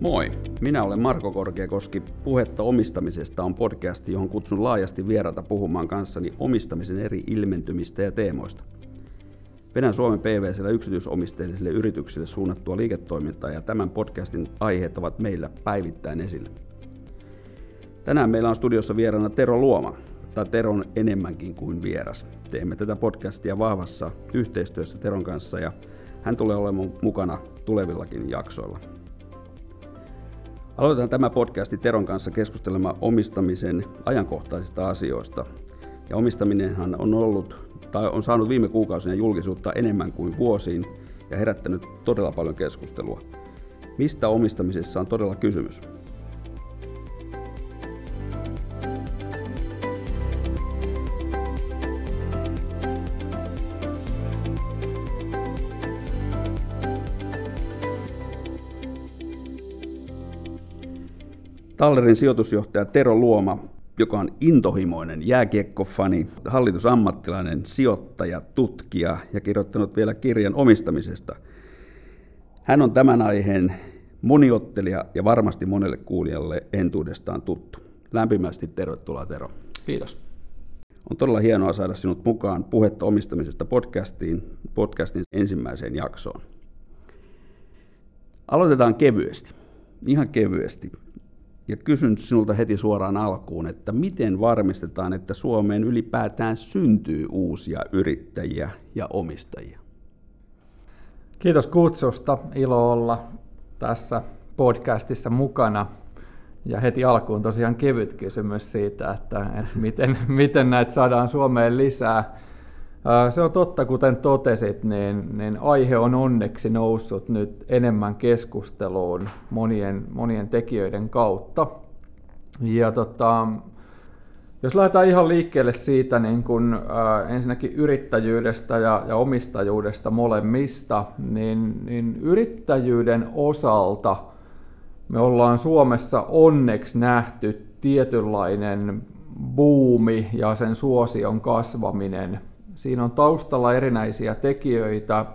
Moi, minä olen Marko Korkeakoski. Puhetta omistamisesta on podcast, johon kutsun laajasti vierata puhumaan kanssani omistamisen eri ilmentymistä ja teemoista. Vedän Suomen PVCllä yksityisomisteisille yrityksille suunnattua liiketoimintaa ja tämän podcastin aiheet ovat meillä päivittäin esillä. Tänään meillä on studiossa vieraana Tero Luoma, tai Tero on enemmänkin kuin vieras. Teemme tätä podcastia vahvassa yhteistyössä Teron kanssa ja hän tulee olemaan mukana tulevillakin jaksoilla. Aloitetaan tämä podcasti Teron kanssa keskustelemaan omistamisen ajankohtaisista asioista. Ja omistaminenhan on ollut tai on saanut viime kuukausina julkisuutta enemmän kuin vuosiin ja herättänyt todella paljon keskustelua. Mistä omistamisessa on todella kysymys? Tallerin sijoitusjohtaja Tero Luoma, joka on intohimoinen jääkiekkofani, hallitusammattilainen, sijoittaja, tutkija ja kirjoittanut vielä kirjan omistamisesta. Hän on tämän aiheen moniottelija ja varmasti monelle kuulijalle entuudestaan tuttu. Lämpimästi tervetuloa Tero. Kiitos. On todella hienoa saada sinut mukaan puhetta omistamisesta podcastiin, podcastin ensimmäiseen jaksoon. Aloitetaan kevyesti. Ihan kevyesti ja kysyn sinulta heti suoraan alkuun, että miten varmistetaan, että Suomeen ylipäätään syntyy uusia yrittäjiä ja omistajia? Kiitos kutsusta. Ilo olla tässä podcastissa mukana. Ja heti alkuun tosiaan kevyt kysymys siitä, että, että miten, miten näitä saadaan Suomeen lisää. Se on totta, kuten totesit, niin, niin aihe on onneksi noussut nyt enemmän keskusteluun monien, monien tekijöiden kautta. Ja tota, jos lähdetään ihan liikkeelle siitä niin kun, äh, ensinnäkin yrittäjyydestä ja, ja omistajuudesta molemmista, niin, niin yrittäjyyden osalta me ollaan Suomessa onneksi nähty tietynlainen buumi ja sen suosion kasvaminen Siinä on taustalla erinäisiä tekijöitä.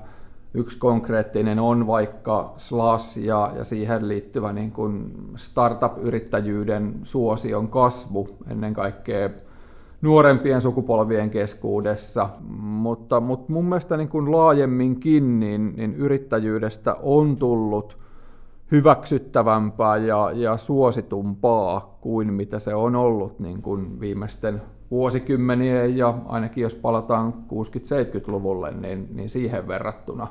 Yksi konkreettinen on vaikka SLAS ja, ja siihen liittyvä niin kuin startup-yrittäjyyden suosion kasvu ennen kaikkea nuorempien sukupolvien keskuudessa, mutta, mutta mun mielestä niin kuin laajemminkin niin, niin yrittäjyydestä on tullut hyväksyttävämpää ja, ja suositumpaa kuin mitä se on ollut niin kuin viimeisten vuosikymmenien ja ainakin jos palataan 60-70-luvulle, niin, niin siihen verrattuna.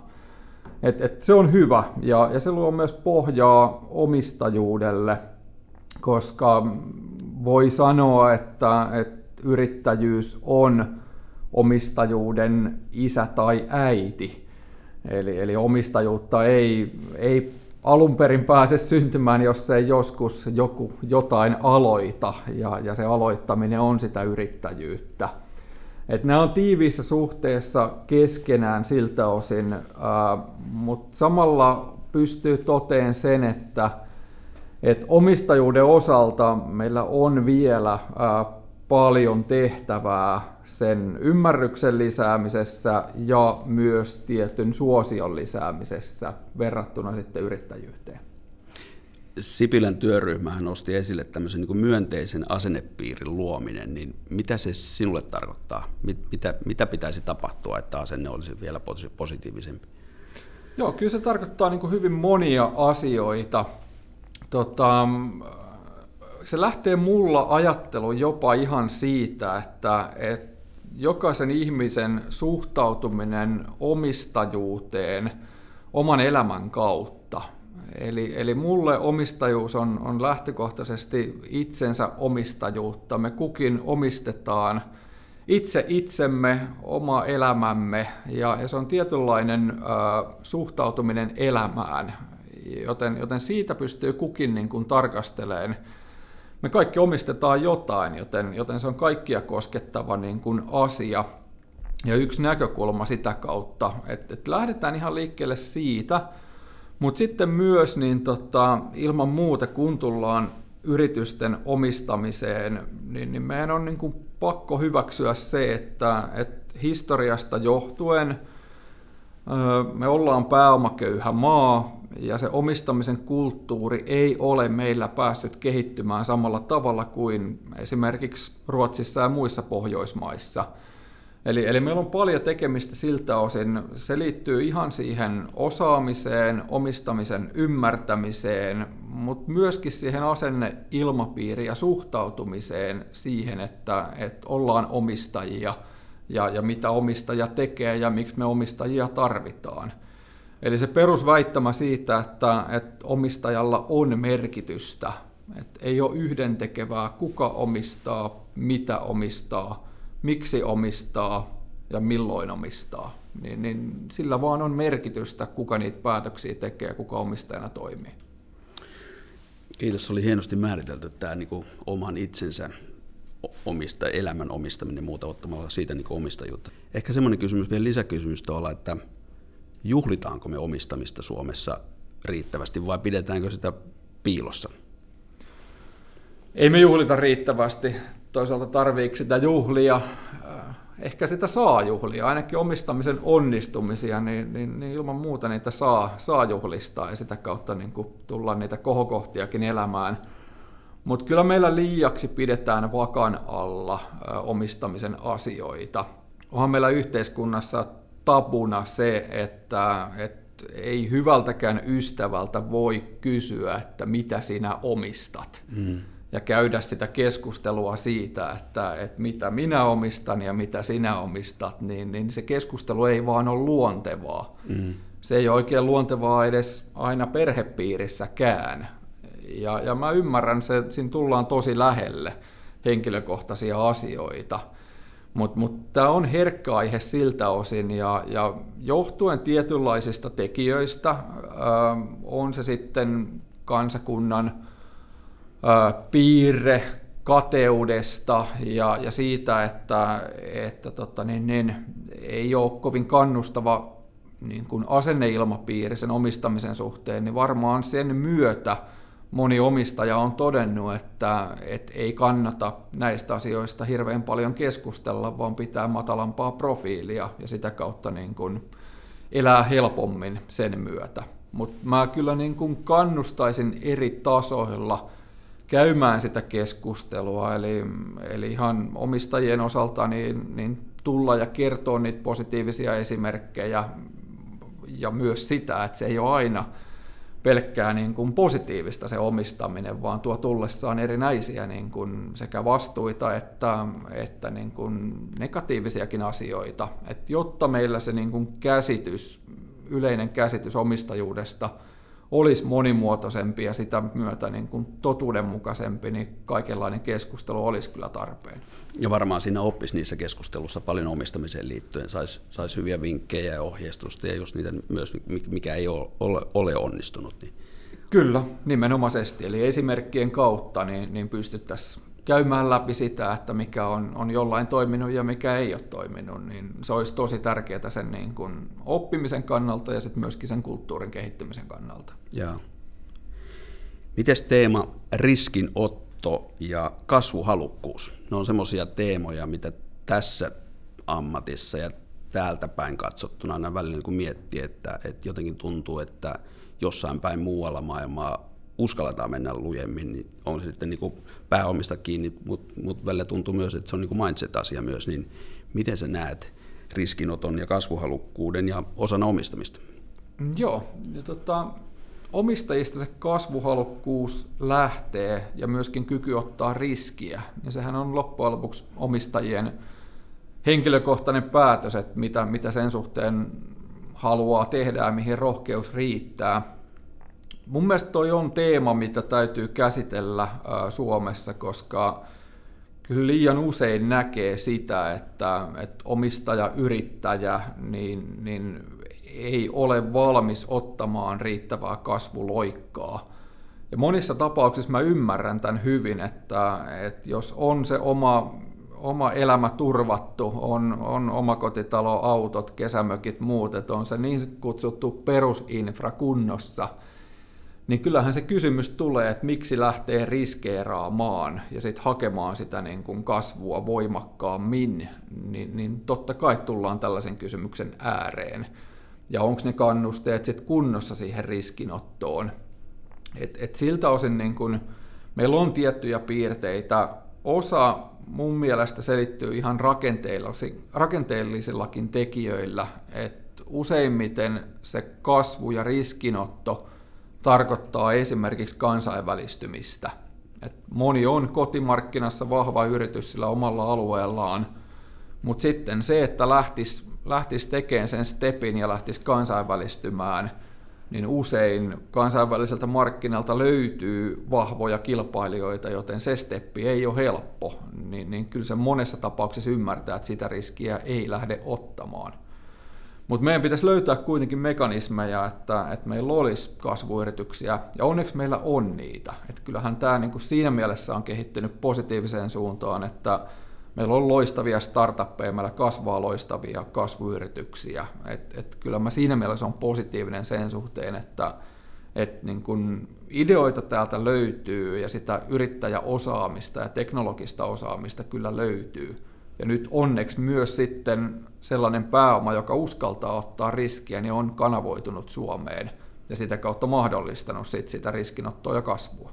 Et, et se on hyvä ja, ja se luo myös pohjaa omistajuudelle, koska voi sanoa, että, että yrittäjyys on omistajuuden isä tai äiti. Eli, eli omistajuutta ei, ei alun perin pääse syntymään, jos ei joskus joku jotain aloita, ja, ja se aloittaminen on sitä yrittäjyyttä. Et nämä on tiiviissä suhteessa keskenään siltä osin, mutta samalla pystyy toteen sen, että et omistajuuden osalta meillä on vielä ää, paljon tehtävää sen ymmärryksen lisäämisessä ja myös tietyn suosion lisäämisessä verrattuna sitten yrittäjyyteen. Sipilän työryhmähän nosti esille tämmöisen niin myönteisen asennepiirin luominen, niin mitä se sinulle tarkoittaa? Mitä, mitä pitäisi tapahtua, että asenne olisi vielä positiivisempi? Joo, kyllä se tarkoittaa niin hyvin monia asioita. Tota, se lähtee mulla ajattelu jopa ihan siitä, että, että jokaisen ihmisen suhtautuminen omistajuuteen oman elämän kautta. Eli, eli mulle omistajuus on, on lähtökohtaisesti itsensä omistajuutta. Me kukin omistetaan itse itsemme, oma elämämme, ja, ja se on tietynlainen ö, suhtautuminen elämään. Joten, joten siitä pystyy kukin niin kuin tarkastelemaan me kaikki omistetaan jotain, joten, joten se on kaikkia koskettava niin kuin asia. Ja yksi näkökulma sitä kautta, että, että lähdetään ihan liikkeelle siitä, mutta sitten myös niin tota, ilman muuta, kun tullaan yritysten omistamiseen, niin, niin meidän on niin kuin pakko hyväksyä se, että, että historiasta johtuen me ollaan pääomaköyhä maa, ja se omistamisen kulttuuri ei ole meillä päässyt kehittymään samalla tavalla kuin esimerkiksi Ruotsissa ja muissa Pohjoismaissa. Eli, eli meillä on paljon tekemistä siltä osin. Se liittyy ihan siihen osaamiseen, omistamisen ymmärtämiseen, mutta myöskin siihen asenne ilmapiiriin ja suhtautumiseen siihen, että, että ollaan omistajia ja, ja mitä omistaja tekee ja miksi me omistajia tarvitaan. Eli se perusväittämä siitä, että, että omistajalla on merkitystä, että ei ole yhdentekevää, kuka omistaa, mitä omistaa, miksi omistaa ja milloin omistaa, niin, niin sillä vaan on merkitystä, kuka niitä päätöksiä tekee ja kuka omistajana toimii. Kiitos, oli hienosti määritelty tämä niin kuin oman itsensä omista, elämän omistaminen muuta ottamalla siitä niin omistajuutta. Ehkä semmoinen kysymys, vielä lisäkysymys tuolla, että juhlitaanko me omistamista Suomessa riittävästi vai pidetäänkö sitä piilossa? Ei me juhlita riittävästi. Toisaalta tarviiko sitä juhlia? Äh, ehkä sitä saa juhlia, ainakin omistamisen onnistumisia, niin, niin, niin ilman muuta niitä saa, saa juhlistaa ja sitä kautta niin kuin tullaan niitä kohokohtiakin elämään. Mutta kyllä meillä liiaksi pidetään vakan alla omistamisen asioita. Onhan meillä yhteiskunnassa tabuna se, että, että ei hyvältäkään ystävältä voi kysyä, että mitä sinä omistat. Mm. Ja käydä sitä keskustelua siitä, että, että mitä minä omistan ja mitä sinä omistat, niin, niin se keskustelu ei vaan ole luontevaa. Mm. Se ei ole oikein luontevaa edes aina perhepiirissäkään. Ja, ja mä ymmärrän, se, siinä tullaan tosi lähelle henkilökohtaisia asioita – mutta mut tämä on herkkä aihe siltä osin ja, ja johtuen tietynlaisista tekijöistä, ää, on se sitten kansakunnan ää, piirre kateudesta ja, ja siitä, että, että tota, niin, niin, ei ole kovin kannustava niin kuin asenneilmapiiri sen omistamisen suhteen, niin varmaan sen myötä – moni omistaja on todennut, että, että ei kannata näistä asioista hirveän paljon keskustella, vaan pitää matalampaa profiilia ja sitä kautta niin kuin elää helpommin sen myötä. Mutta mä kyllä niin kuin kannustaisin eri tasoilla käymään sitä keskustelua, eli, eli ihan omistajien osalta niin, niin tulla ja kertoa niitä positiivisia esimerkkejä ja myös sitä, että se ei ole aina – pelkkää niin kuin positiivista se omistaminen, vaan tuo tullessaan erinäisiä niin kuin sekä vastuita että, että niin kuin negatiivisiakin asioita. Et jotta meillä se niin kuin käsitys, yleinen käsitys omistajuudesta olisi monimuotoisempi ja sitä myötä niin kuin totuudenmukaisempi, niin kaikenlainen keskustelu olisi kyllä tarpeen. Ja varmaan siinä oppisi niissä keskustelussa paljon omistamiseen liittyen, saisi sais hyviä vinkkejä ja ohjeistusta ja just niitä myös, mikä ei ole, ole onnistunut. Niin. Kyllä, nimenomaisesti. Eli esimerkkien kautta niin, niin pystyttäisiin käymään läpi sitä, että mikä on, on jollain toiminut ja mikä ei ole toiminut, niin se olisi tosi tärkeää sen niin kuin oppimisen kannalta ja sitten myöskin sen kulttuurin kehittymisen kannalta. Joo. Mites teema riskinotto ja kasvuhalukkuus? Ne on semmoisia teemoja, mitä tässä ammatissa ja täältä päin katsottuna aina välillä niin miettii, että, että jotenkin tuntuu, että jossain päin muualla maailmaa uskalletaan mennä lujemmin, niin on sitten niin pääomista kiinni, mutta mut välillä tuntuu myös, että se on niin mindset-asia myös, niin miten sä näet riskinoton ja kasvuhalukkuuden ja osan omistamista? Joo, ja tota, omistajista se kasvuhalukkuus lähtee ja myöskin kyky ottaa riskiä, ja sehän on loppujen lopuksi omistajien henkilökohtainen päätös, että mitä, mitä sen suhteen haluaa tehdä ja mihin rohkeus riittää. Mun mielestä toi on teema, mitä täytyy käsitellä Suomessa, koska kyllä liian usein näkee sitä, että, että omistaja, yrittäjä, niin, niin ei ole valmis ottamaan riittävää kasvuloikkaa. Ja monissa tapauksissa mä ymmärrän tämän hyvin, että, että jos on se oma, oma elämä turvattu, on, on omakotitalo, autot, kesämökit, muut, että on se niin kutsuttu perusinfra kunnossa – niin kyllähän se kysymys tulee, että miksi lähtee riskeeraamaan ja sitten hakemaan sitä niin kuin kasvua voimakkaammin, niin, niin totta kai tullaan tällaisen kysymyksen ääreen. ja onko ne kannusteet sitten kunnossa siihen riskinottoon. Et, et siltä osin niin kun, meillä on tiettyjä piirteitä. Osa mun mielestä selittyy ihan rakenteellisillakin tekijöillä, että useimmiten se kasvu ja riskinotto tarkoittaa esimerkiksi kansainvälistymistä. Et moni on kotimarkkinassa vahva yritys sillä omalla alueellaan, mutta sitten se, että lähtisi lähtis tekemään sen stepin ja lähtisi kansainvälistymään, niin usein kansainväliseltä markkinalta löytyy vahvoja kilpailijoita, joten se steppi ei ole helppo, niin, niin kyllä se monessa tapauksessa ymmärtää, että sitä riskiä ei lähde ottamaan. Mutta meidän pitäisi löytää kuitenkin mekanismeja, että, että meillä olisi kasvuyrityksiä, ja onneksi meillä on niitä. Et kyllähän tämä niinku siinä mielessä on kehittynyt positiiviseen suuntaan, että meillä on loistavia startuppeja, meillä kasvaa loistavia kasvuyrityksiä. Et, et kyllä mä siinä mielessä on positiivinen sen suhteen, että et niin kun ideoita täältä löytyy ja sitä yrittäjäosaamista ja teknologista osaamista kyllä löytyy. Ja nyt onneksi myös sitten sellainen pääoma, joka uskaltaa ottaa riskiä, niin on kanavoitunut Suomeen ja sitä kautta mahdollistanut sit sitä riskinottoa ja kasvua.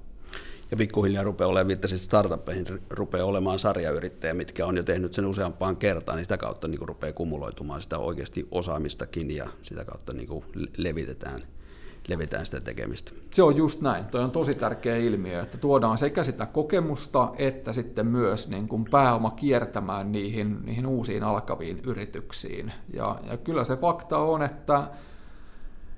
Ja pikkuhiljaa rupeaa olemaan, viittasit startuppeihin, rupeaa olemaan sarjayrittäjä, mitkä on jo tehnyt sen useampaan kertaan, niin sitä kautta niin rupeaa kumuloitumaan sitä oikeasti osaamistakin ja sitä kautta niin kuin levitetään levitään sitä tekemistä. Se on just näin. Tuo on tosi tärkeä ilmiö, että tuodaan sekä sitä kokemusta että sitten myös niin kuin pääoma kiertämään niihin, niihin uusiin alkaviin yrityksiin. Ja, ja kyllä se fakta on, että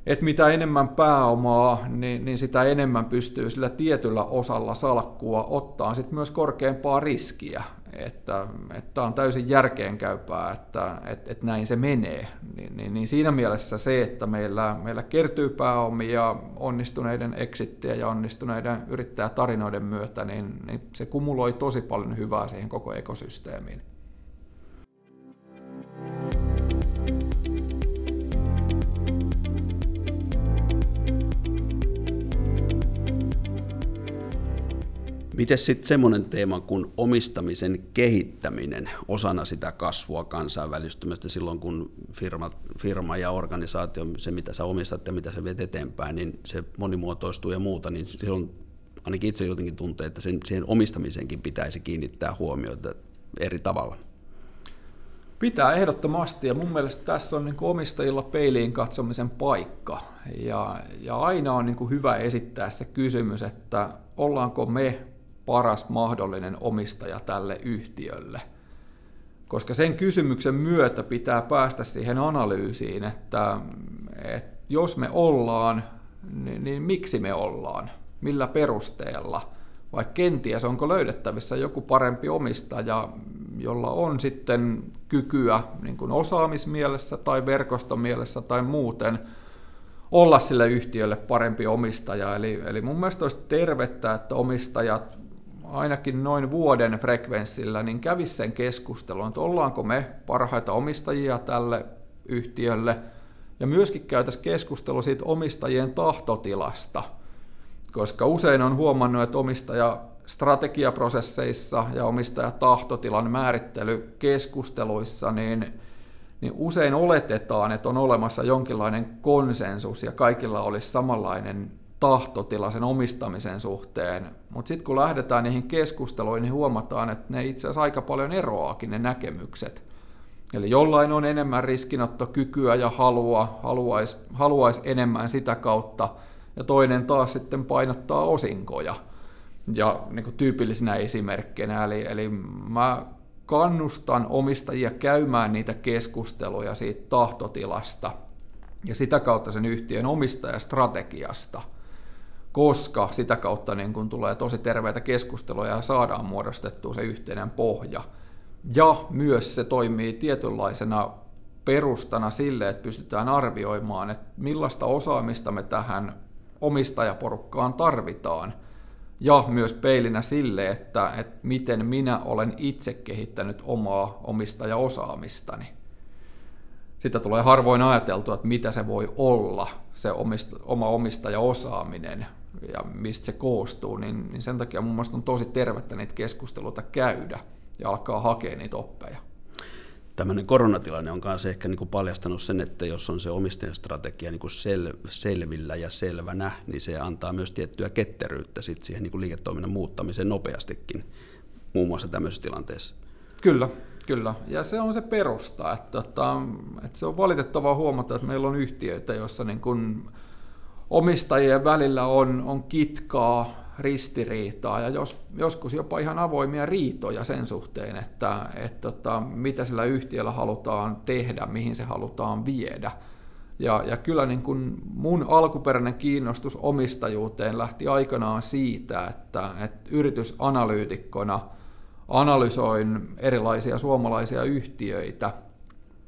että mitä enemmän pääomaa, niin, niin sitä enemmän pystyy sillä tietyllä osalla salkkua ottaa sit myös korkeampaa riskiä. Että, että on täysin järkeenkäypää, että, että, että näin se menee. Niin, niin, niin siinä mielessä se, että meillä, meillä kertyy pääomia onnistuneiden exittien ja onnistuneiden yrittäjätarinoiden myötä, niin, niin se kumuloi tosi paljon hyvää siihen koko ekosysteemiin. Miten sitten semmoinen teema kuin omistamisen kehittäminen osana sitä kasvua kansainvälistymistä silloin, kun firma, firma ja organisaatio, se mitä sä omistat ja mitä sä viet eteenpäin, niin se monimuotoistuu ja muuta, niin silloin ainakin itse jotenkin tuntee, että sen, siihen omistamiseenkin pitäisi kiinnittää huomiota eri tavalla. Pitää ehdottomasti ja mun mielestä tässä on niin omistajilla peiliin katsomisen paikka. Ja, ja aina on niin hyvä esittää se kysymys, että ollaanko me paras mahdollinen omistaja tälle yhtiölle. Koska sen kysymyksen myötä pitää päästä siihen analyysiin, että, että jos me ollaan, niin, niin miksi me ollaan, millä perusteella, vai kenties onko löydettävissä joku parempi omistaja, jolla on sitten kykyä niin kuin osaamismielessä tai verkostomielessä tai muuten olla sille yhtiölle parempi omistaja. Eli, eli mun mielestä olisi tervettä, että omistajat ainakin noin vuoden frekvenssillä, niin kävisi sen keskustelun, että ollaanko me parhaita omistajia tälle yhtiölle, ja myöskin käytäisiin keskustelu siitä omistajien tahtotilasta, koska usein on huomannut, että omistaja strategiaprosesseissa ja omistajatahtotilan määrittelykeskusteluissa, niin, niin usein oletetaan, että on olemassa jonkinlainen konsensus ja kaikilla olisi samanlainen tahtotila sen omistamisen suhteen, mutta sitten kun lähdetään niihin keskusteluihin, niin huomataan, että ne itse asiassa aika paljon eroaakin ne näkemykset. Eli jollain on enemmän riskinottokykyä ja halua, haluaisi haluais enemmän sitä kautta, ja toinen taas sitten painottaa osinkoja. Ja niin kuin tyypillisenä esimerkkinä, eli, eli mä kannustan omistajia käymään niitä keskusteluja siitä tahtotilasta ja sitä kautta sen yhtiön omistajastrategiasta – koska sitä kautta niin kun tulee tosi terveitä keskusteluja ja saadaan muodostettua se yhteinen pohja. Ja myös se toimii tietynlaisena perustana sille, että pystytään arvioimaan, että millaista osaamista me tähän omistajaporukkaan tarvitaan. Ja myös peilinä sille, että, että miten minä olen itse kehittänyt omaa omistajaosaamistani. Sitä tulee harvoin ajateltua, että mitä se voi olla, se omista, oma omistajaosaaminen, ja mistä se koostuu, niin, niin sen takia mun mielestä on tosi tervettä niitä keskusteluita käydä ja alkaa hakea niitä oppeja. tämmöinen koronatilanne on kanssa ehkä niin kuin paljastanut sen, että jos on se omistajan strategia niin kuin sel, selvillä ja selvänä, niin se antaa myös tiettyä ketteryyttä sit siihen niin kuin liiketoiminnan muuttamiseen nopeastikin, muun muassa tämmöisessä tilanteessa. Kyllä, kyllä. Ja se on se perusta, että, että, että se on valitettavaa huomata, että meillä on yhtiöitä, joissa niin kuin omistajien välillä on, on kitkaa, ristiriitaa ja jos, joskus jopa ihan avoimia riitoja sen suhteen, että et, tota, mitä sillä yhtiöllä halutaan tehdä, mihin se halutaan viedä. Ja, ja kyllä niin kun mun alkuperäinen kiinnostus omistajuuteen lähti aikanaan siitä, että, että yritysanalyytikkona analysoin erilaisia suomalaisia yhtiöitä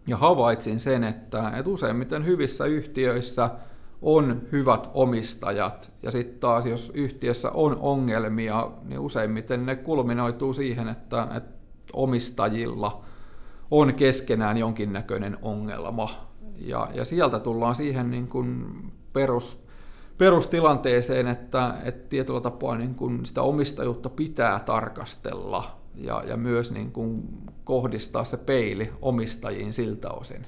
ja havaitsin sen, että, että useimmiten hyvissä yhtiöissä – on hyvät omistajat, ja sitten taas jos yhtiössä on ongelmia, niin useimmiten ne kulminoituu siihen, että, että omistajilla on keskenään jonkinnäköinen ongelma. Ja, ja sieltä tullaan siihen niin kuin perus, perustilanteeseen, että, että tietyllä tapaa niin kuin sitä omistajuutta pitää tarkastella ja, ja myös niin kuin kohdistaa se peili omistajiin siltä osin.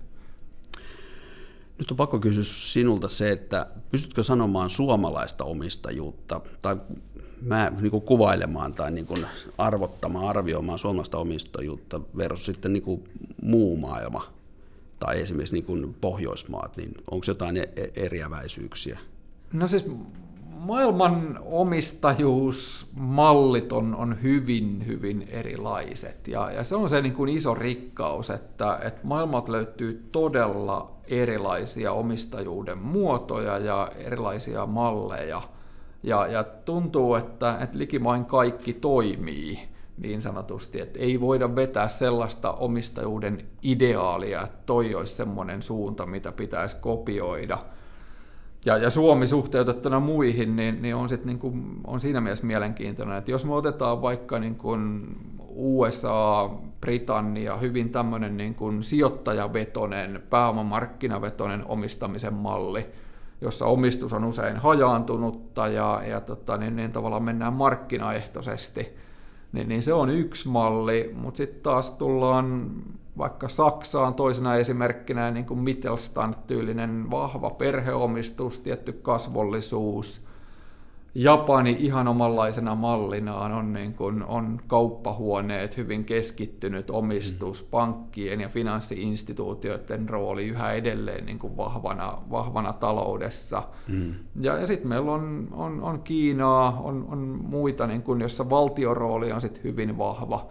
Nyt on pakko kysyä sinulta se, että pystytkö sanomaan suomalaista omistajuutta tai mä niin kuin kuvailemaan tai niin kuin arvottamaan, arvioimaan suomalaista omistajuutta versus sitten niin kuin muu maailma tai esimerkiksi niin kuin Pohjoismaat, niin onko jotain e-, e-, eriäväisyyksiä? No siis maailman omistajuusmallit on, on hyvin, hyvin erilaiset. Ja, ja se on se niin kuin iso rikkaus, että, että maailmat löytyy todella erilaisia omistajuuden muotoja ja erilaisia malleja. Ja, ja tuntuu, että, että likimain kaikki toimii niin sanotusti, että ei voida vetää sellaista omistajuuden ideaalia, että toi olisi semmoinen suunta, mitä pitäisi kopioida – ja, ja Suomi suhteutettuna muihin, niin, niin on, sit niin kuin, on siinä mielessä mielenkiintoinen, että jos me otetaan vaikka niin kuin USA, Britannia, hyvin tämmöinen niin kuin sijoittajavetoinen, pääomamarkkinavetoinen omistamisen malli, jossa omistus on usein hajaantunutta ja, ja tota, niin, niin tavallaan mennään markkinaehtoisesti, niin, niin se on yksi malli, mutta sitten taas tullaan vaikka Saksaan toisena esimerkkinä niin kuin Mittelstand-tyylinen vahva perheomistus, tietty kasvollisuus. Japani ihan omanlaisena mallinaan on, niin kuin, on kauppahuoneet, hyvin keskittynyt omistus, mm. pankkien ja finanssiinstituutioiden rooli yhä edelleen niin kuin vahvana, vahvana taloudessa. Mm. Ja, ja sitten meillä on, on, on Kiinaa, on, on muita, niin kuin, jossa valtion rooli on sit hyvin vahva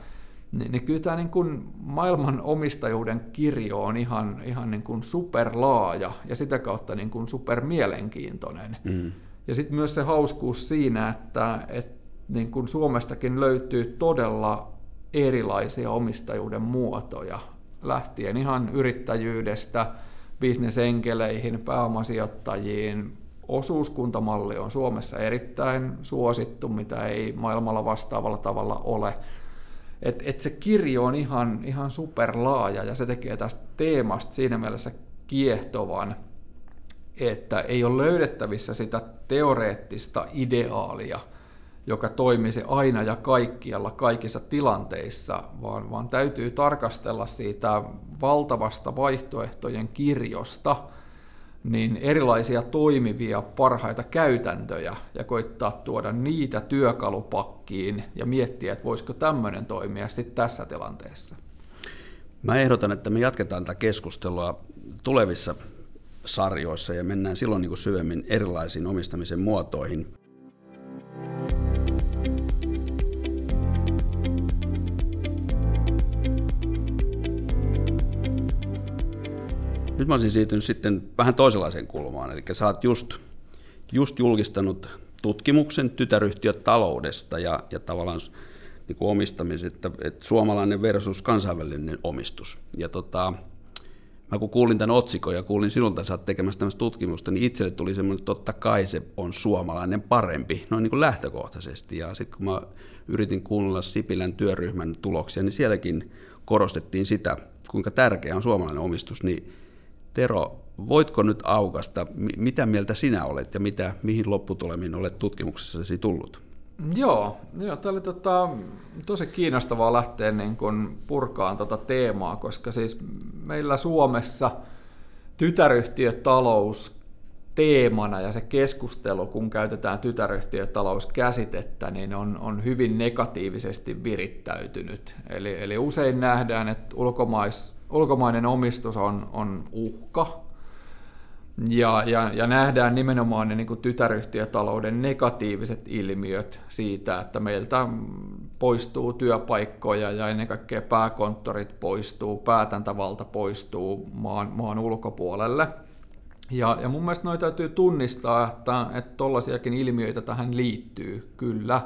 niin, niin kyllä tämä niin kuin maailman omistajuuden kirjo on ihan, ihan niin kuin superlaaja ja sitä kautta niin kuin supermielenkiintoinen. Mm. Ja sitten myös se hauskuus siinä, että, että niin kuin Suomestakin löytyy todella erilaisia omistajuuden muotoja, lähtien ihan yrittäjyydestä, bisnesenkeleihin, pääomasijoittajiin. Osuuskuntamalli on Suomessa erittäin suosittu, mitä ei maailmalla vastaavalla tavalla ole. Et, et se kirjo on ihan, ihan superlaaja ja se tekee tästä teemasta siinä mielessä kiehtovan, että ei ole löydettävissä sitä teoreettista ideaalia, joka toimisi aina ja kaikkialla kaikissa tilanteissa, vaan, vaan täytyy tarkastella siitä valtavasta vaihtoehtojen kirjosta – niin erilaisia toimivia parhaita käytäntöjä ja koittaa tuoda niitä työkalupakkiin ja miettiä, että voisiko tämmöinen toimia sitten tässä tilanteessa. Mä ehdotan, että me jatketaan tätä keskustelua tulevissa sarjoissa ja mennään silloin niin kuin syvemmin erilaisiin omistamisen muotoihin. Nyt mä olisin siirtynyt sitten vähän toisenlaiseen kulmaan, eli sä oot just, just julkistanut tutkimuksen tytäryhtiötaloudesta ja, ja tavallaan niin kuin omistamisesta, että, että suomalainen versus kansainvälinen omistus. Ja tota, mä kun kuulin tämän otsikon ja kuulin sinulta, että sä oot tekemässä tämmöistä tutkimusta, niin itselle tuli semmoinen, että totta kai se on suomalainen parempi, noin niin kuin lähtökohtaisesti. Ja sitten kun mä yritin kuunnella Sipilän työryhmän tuloksia, niin sielläkin korostettiin sitä, kuinka tärkeä on suomalainen omistus, niin Tero, voitko nyt aukasta, mitä mieltä sinä olet ja mitä, mihin lopputulemiin olet tutkimuksessasi tullut? Joo, joo tämä oli tota, tosi kiinnostavaa lähteä niin kun purkaan tota teemaa, koska siis meillä Suomessa tytäryhtiötalous teemana ja se keskustelu, kun käytetään tytäryhtiötalouskäsitettä, niin on, on hyvin negatiivisesti virittäytynyt. Eli, eli usein nähdään, että ulkomais, ulkomainen omistus on, on uhka ja, ja, ja nähdään nimenomaan ne niin kuin tytäryhtiötalouden negatiiviset ilmiöt siitä, että meiltä poistuu työpaikkoja ja ennen kaikkea pääkonttorit poistuu, päätäntävalta poistuu maan, maan ulkopuolelle. Ja, ja mun mielestä noita täytyy tunnistaa, että tuollaisiakin ilmiöitä tähän liittyy, kyllä.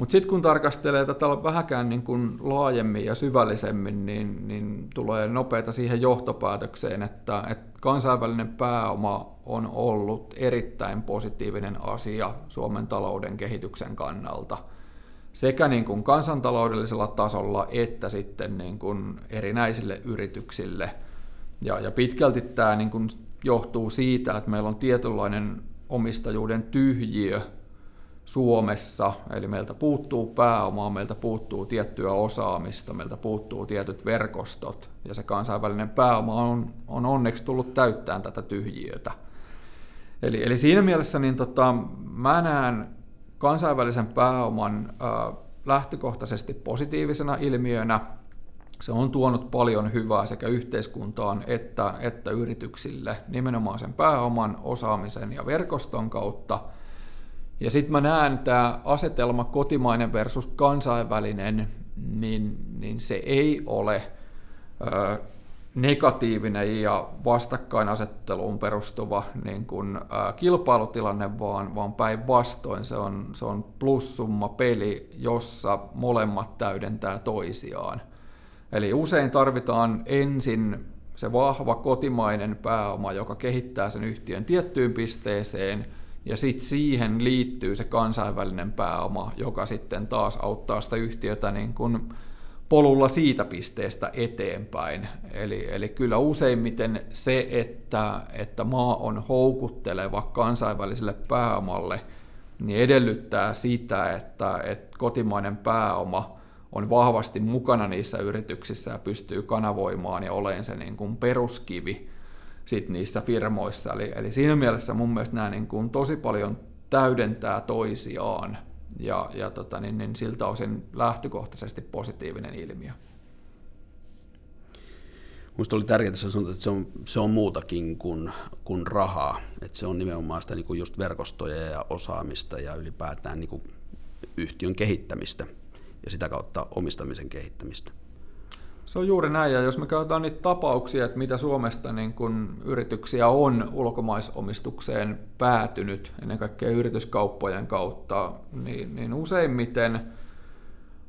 Mutta sitten kun tarkastelee tätä vähäkään niin kuin laajemmin ja syvällisemmin, niin, niin tulee nopeita siihen johtopäätökseen, että, että kansainvälinen pääoma on ollut erittäin positiivinen asia Suomen talouden kehityksen kannalta sekä niin kuin kansantaloudellisella tasolla että sitten niin kuin erinäisille yrityksille. Ja, ja pitkälti tämä niin kuin johtuu siitä, että meillä on tietynlainen omistajuuden tyhjiö Suomessa, eli meiltä puuttuu pääomaa, meiltä puuttuu tiettyä osaamista, meiltä puuttuu tietyt verkostot, ja se kansainvälinen pääoma on, on onneksi tullut täyttämään tätä tyhjiötä. Eli, eli siinä mielessä niin tota, mä näen kansainvälisen pääoman äh, lähtökohtaisesti positiivisena ilmiönä, se on tuonut paljon hyvää sekä yhteiskuntaan että, että yrityksille nimenomaan sen pääoman, osaamisen ja verkoston kautta. Ja sitten mä näen tämä asetelma kotimainen versus kansainvälinen, niin, niin se ei ole ö, negatiivinen ja vastakkainasetteluun perustuva niin kun, ä, kilpailutilanne, vaan, vaan päinvastoin se on, se on plussumma peli, jossa molemmat täydentää toisiaan. Eli usein tarvitaan ensin se vahva kotimainen pääoma, joka kehittää sen yhtiön tiettyyn pisteeseen, ja sitten siihen liittyy se kansainvälinen pääoma, joka sitten taas auttaa sitä yhtiötä niin kun polulla siitä pisteestä eteenpäin. Eli, eli kyllä useimmiten se, että, että maa on houkutteleva kansainväliselle pääomalle, niin edellyttää sitä, että, että kotimainen pääoma – on vahvasti mukana niissä yrityksissä ja pystyy kanavoimaan ja olemaan se niin kuin peruskivi sit niissä firmoissa. Eli, eli siinä mielessä mun mielestä nämä niin kuin tosi paljon täydentää toisiaan ja, ja tota, niin, niin siltä osin lähtökohtaisesti positiivinen ilmiö. Minusta oli tärkeää, että sanoit, että se on, se on muutakin kuin, kuin rahaa. Että se on nimenomaan sitä niin kuin just verkostoja ja osaamista ja ylipäätään niin kuin yhtiön kehittämistä – ja sitä kautta omistamisen kehittämistä. Se on juuri näin, ja jos me katsotaan niitä tapauksia, että mitä Suomesta niin kun yrityksiä on ulkomaisomistukseen päätynyt, ennen kaikkea yrityskauppojen kautta, niin, niin useimmiten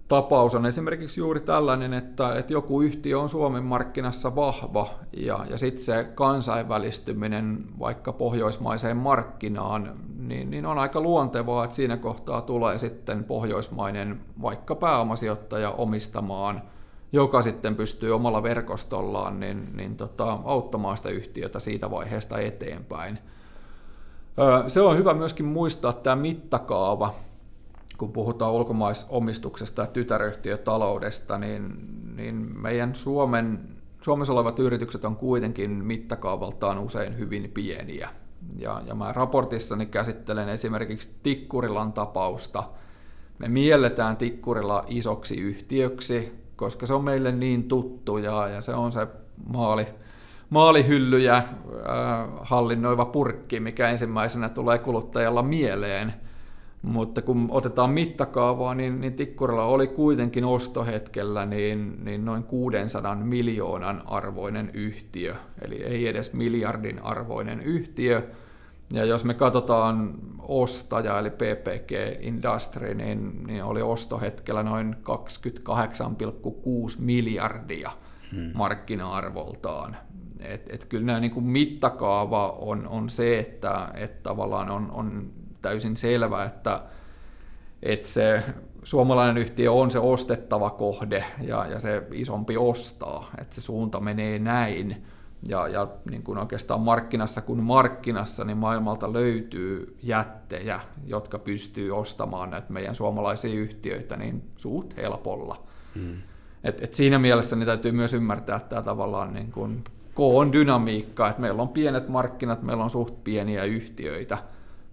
tapaus on esimerkiksi juuri tällainen, että, että joku yhtiö on Suomen markkinassa vahva, ja, ja sitten se kansainvälistyminen vaikka pohjoismaiseen markkinaan, niin, niin on aika luontevaa, että siinä kohtaa tulee sitten pohjoismainen vaikka pääomasijoittaja omistamaan, joka sitten pystyy omalla verkostollaan niin, niin tota, auttamaan sitä yhtiötä siitä vaiheesta eteenpäin. Se on hyvä myöskin muistaa tämä mittakaava, kun puhutaan ulkomaisomistuksesta ja tytäryhtiötaloudesta, niin, niin meidän Suomen, Suomessa olevat yritykset on kuitenkin mittakaavaltaan usein hyvin pieniä. Ja, ja mä raportissani käsittelen esimerkiksi Tikkurilan tapausta. Me mielletään Tikkurila isoksi yhtiöksi, koska se on meille niin tuttu ja, ja se on se maali, maalihyllyjä äh, hallinnoiva purkki, mikä ensimmäisenä tulee kuluttajalla mieleen. Mutta kun otetaan mittakaavaa, niin, niin Tikkurila oli kuitenkin ostohetkellä niin, niin noin 600 miljoonan arvoinen yhtiö, eli ei edes miljardin arvoinen yhtiö, ja jos me katsotaan ostaja, eli PPG Industry, niin, niin oli ostohetkellä noin 28,6 miljardia hmm. markkina-arvoltaan. Et, et kyllä nämä niin kuin mittakaava on, on se, että et tavallaan on, on täysin selvä, että, että se suomalainen yhtiö on se ostettava kohde ja, ja se isompi ostaa, että se suunta menee näin. Ja, ja niin kuin oikeastaan markkinassa kuin markkinassa, niin maailmalta löytyy jättejä, jotka pystyy ostamaan näitä meidän suomalaisia yhtiöitä niin suht helpolla. Mm. Et, et siinä mielessä niin täytyy myös ymmärtää tämä tavallaan niin kuin koon dynamiikka, että meillä on pienet markkinat, meillä on suht pieniä yhtiöitä.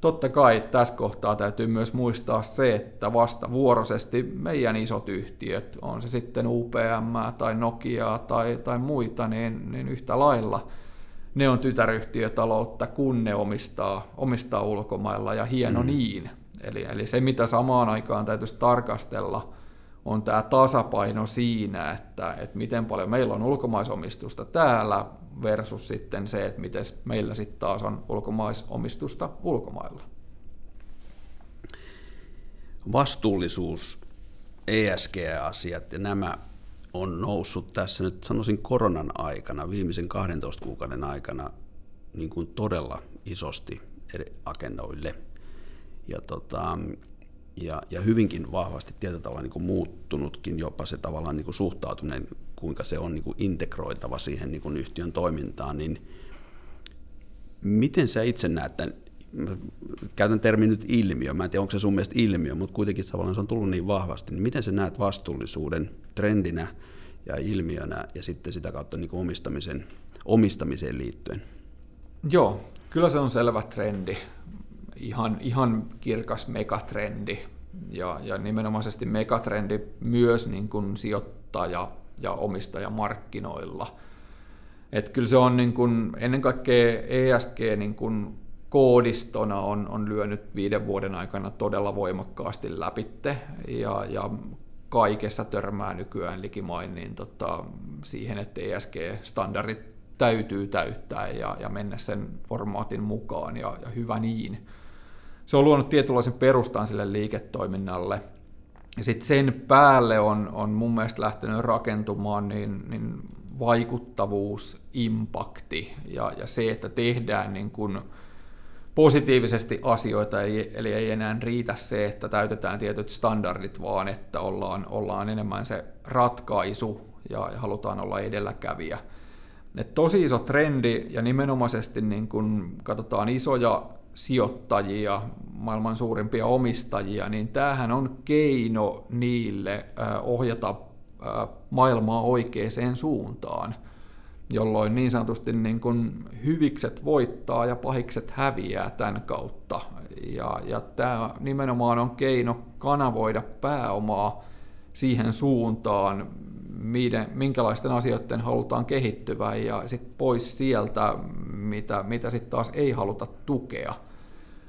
Totta kai tässä kohtaa täytyy myös muistaa se, että vastavuoroisesti meidän isot yhtiöt, on se sitten UPM tai Nokia tai, tai muita, niin, niin yhtä lailla ne on tytäryhtiötaloutta, kun ne omistaa, omistaa ulkomailla, ja hieno mm. niin. Eli, eli se, mitä samaan aikaan täytyisi tarkastella – on tämä tasapaino siinä, että, että miten paljon meillä on ulkomaisomistusta täällä versus sitten se, että miten meillä sitten taas on ulkomaisomistusta ulkomailla. Vastuullisuus, ESG-asiat ja nämä on noussut tässä nyt sanoisin koronan aikana, viimeisen 12 kuukauden aikana niin kuin todella isosti eri agendoille. Ja tota, ja, ja hyvinkin vahvasti tietyllä tavalla niin kuin muuttunutkin jopa se tavallaan niin kuin suhtautuminen, kuinka se on niin kuin integroitava siihen niin kuin yhtiön toimintaan, niin miten sä itse näet tämän, käytän termin nyt ilmiö, mä en tiedä onko se sun mielestä ilmiö, mutta kuitenkin tavallaan se on tullut niin vahvasti, niin miten sä näet vastuullisuuden trendinä ja ilmiönä ja sitten sitä kautta niin kuin omistamisen, omistamiseen liittyen? Joo, kyllä se on selvä trendi ihan, ihan kirkas megatrendi. Ja, ja nimenomaisesti megatrendi myös niin kuin sijoittaja- ja omistajamarkkinoilla. Et kyllä se on niin kuin, ennen kaikkea ESG niin kuin koodistona on, on lyönyt viiden vuoden aikana todella voimakkaasti läpitte. Ja, ja kaikessa törmää nykyään likimain niin tota, siihen, että ESG-standardit täytyy täyttää ja, ja mennä sen formaatin mukaan. Ja, ja hyvä niin se on luonut tietynlaisen perustan sille liiketoiminnalle. Ja sitten sen päälle on, on mun mielestä lähtenyt rakentumaan niin, niin vaikuttavuus, impakti ja, ja se, että tehdään niin kuin positiivisesti asioita, eli ei enää riitä se, että täytetään tietyt standardit, vaan että ollaan, ollaan enemmän se ratkaisu ja, ja halutaan olla edelläkävijä. Et tosi iso trendi ja nimenomaisesti niin kun katsotaan isoja sijoittajia, maailman suurimpia omistajia, niin tämähän on keino niille ohjata maailmaa oikeaan suuntaan, jolloin niin sanotusti niin kuin hyvikset voittaa ja pahikset häviää tämän kautta. Ja, ja tämä nimenomaan on keino kanavoida pääomaa siihen suuntaan, miten, minkälaisten asioiden halutaan kehittyvän ja sitten pois sieltä, mitä, mitä sitten taas ei haluta tukea –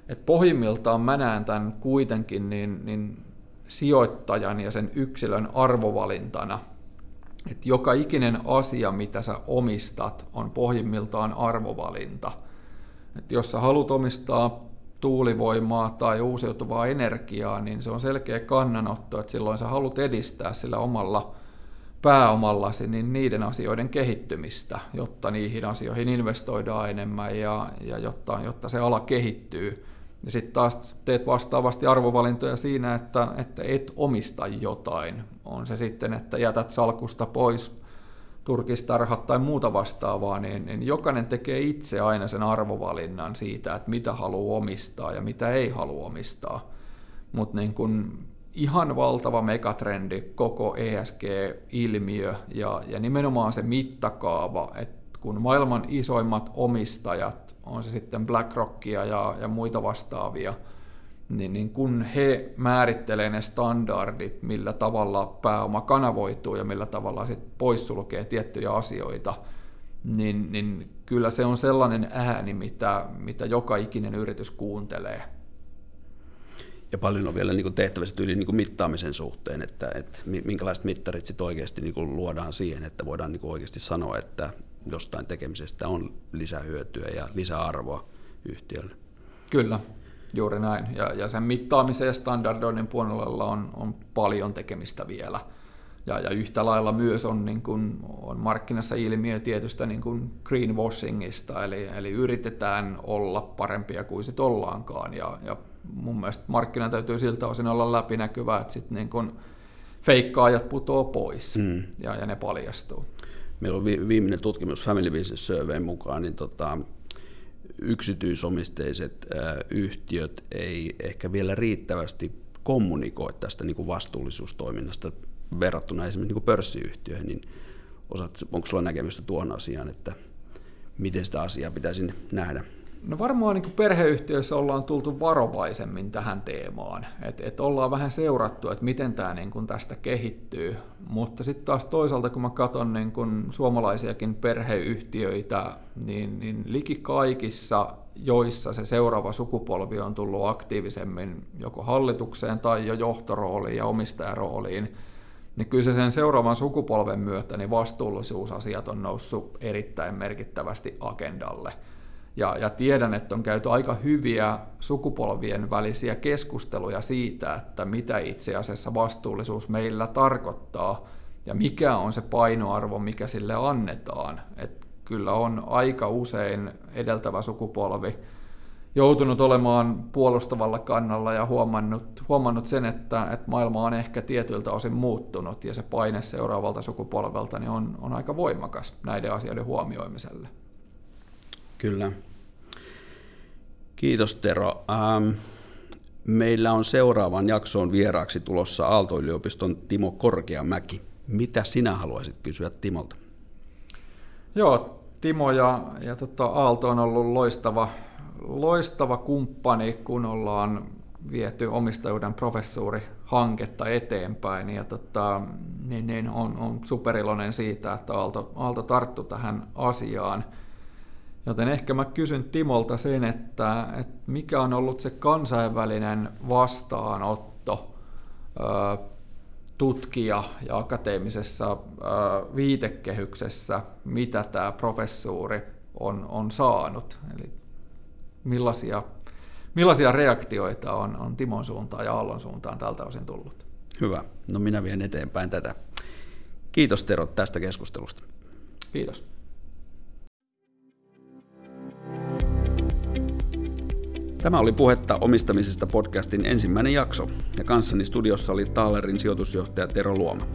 et pohjimmiltaan mä näen tämän kuitenkin niin, niin sijoittajan ja sen yksilön arvovalintana, että joka ikinen asia, mitä sä omistat, on pohjimmiltaan arvovalinta. Et jos sä haluat omistaa tuulivoimaa tai uusiutuvaa energiaa, niin se on selkeä kannanotto, että silloin sä haluat edistää sillä omalla pääomallasi niin niiden asioiden kehittymistä, jotta niihin asioihin investoidaan enemmän ja, ja jotta, jotta se ala kehittyy. Ja sitten taas teet vastaavasti arvovalintoja siinä, että, että et omista jotain. On se sitten, että jätät salkusta pois turkistarhat tai muuta vastaavaa, niin, niin jokainen tekee itse aina sen arvovalinnan siitä, että mitä haluaa omistaa ja mitä ei halua omistaa. Mutta niin kun ihan valtava megatrendi, koko ESG-ilmiö ja, ja nimenomaan se mittakaava, että kun maailman isoimmat omistajat on se sitten BlackRockia ja, ja muita vastaavia, niin, niin kun he määrittelee ne standardit, millä tavalla pääoma kanavoituu ja millä tavalla sit poissulkee tiettyjä asioita, niin, niin kyllä se on sellainen ääni, mitä, mitä joka ikinen yritys kuuntelee. Ja paljon on vielä niin tehtävissä yli niin mittaamisen suhteen, että, että minkälaiset mittarit sit oikeasti niin luodaan siihen, että voidaan niin oikeasti sanoa, että jostain tekemisestä on lisähyötyä ja lisäarvoa yhtiölle. Kyllä, juuri näin. Ja, ja sen mittaamisen ja standardoinnin puolella on, on paljon tekemistä vielä. Ja, ja yhtä lailla myös on, niin kuin, on markkinassa ilmiö tietystä niin kuin greenwashingista, eli, eli yritetään olla parempia kuin sit ollaankaan. Ja, ja mun mielestä markkina täytyy siltä osin olla läpinäkyvä, että sitten niin feikkaajat putoo pois mm. ja, ja ne paljastuu. Meillä on viimeinen tutkimus Family Business Survey mukaan, niin tota, yksityisomisteiset yhtiöt ei ehkä vielä riittävästi kommunikoi tästä niin kuin vastuullisuustoiminnasta verrattuna esimerkiksi niin kuin pörssiyhtiöihin, niin osaat, onko sulla näkemystä tuohon asiaan, että miten sitä asiaa pitäisi nähdä? No varmaan niin perheyhtiöissä ollaan tultu varovaisemmin tähän teemaan, että et ollaan vähän seurattu, että miten tämä niin kuin tästä kehittyy, mutta sitten taas toisaalta kun mä katson niin kuin suomalaisiakin perheyhtiöitä, niin, niin liki kaikissa, joissa se seuraava sukupolvi on tullut aktiivisemmin joko hallitukseen tai jo johtorooliin ja omistajarooliin, niin kyllä se sen seuraavan sukupolven myötä niin vastuullisuusasiat on noussut erittäin merkittävästi agendalle – ja, ja tiedän, että on käyty aika hyviä sukupolvien välisiä keskusteluja siitä, että mitä itse asiassa vastuullisuus meillä tarkoittaa ja mikä on se painoarvo, mikä sille annetaan. Et kyllä on aika usein edeltävä sukupolvi joutunut olemaan puolustavalla kannalla ja huomannut, huomannut sen, että, että maailma on ehkä tietyiltä osin muuttunut ja se paine seuraavalta sukupolvelta niin on, on aika voimakas näiden asioiden huomioimiselle. Kyllä. Kiitos Tero. Ähm, meillä on seuraavan jaksoon vieraaksi tulossa Aalto-yliopiston Timo Korkeamäki. Mitä sinä haluaisit kysyä Timolta? Joo, Timo ja, ja tota, Aalto on ollut loistava, loistava kumppani, kun ollaan viety omistajuuden professuurihanketta eteenpäin. Ja tota, niin, niin on, on superiloinen siitä, että Aalto, Aalto tarttui tähän asiaan – Joten ehkä mä kysyn Timolta sen, että, että mikä on ollut se kansainvälinen vastaanotto tutkija ja akateemisessa viitekehyksessä, mitä tämä professuuri on, on saanut. Eli millaisia, millaisia reaktioita on, on Timon suuntaan ja Aallon suuntaan tältä osin tullut? Hyvä. No minä vien eteenpäin tätä. Kiitos Tero tästä keskustelusta. Kiitos. Tämä oli Puhetta omistamisesta podcastin ensimmäinen jakso, ja kanssani studiossa oli Taalerin sijoitusjohtaja Tero Luoma.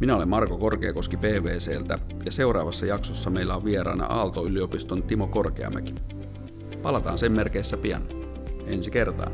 Minä olen Marko Korkeakoski PVCltä, ja seuraavassa jaksossa meillä on vieraana Aalto-yliopiston Timo Korkeamäki. Palataan sen merkeissä pian. Ensi kertaan.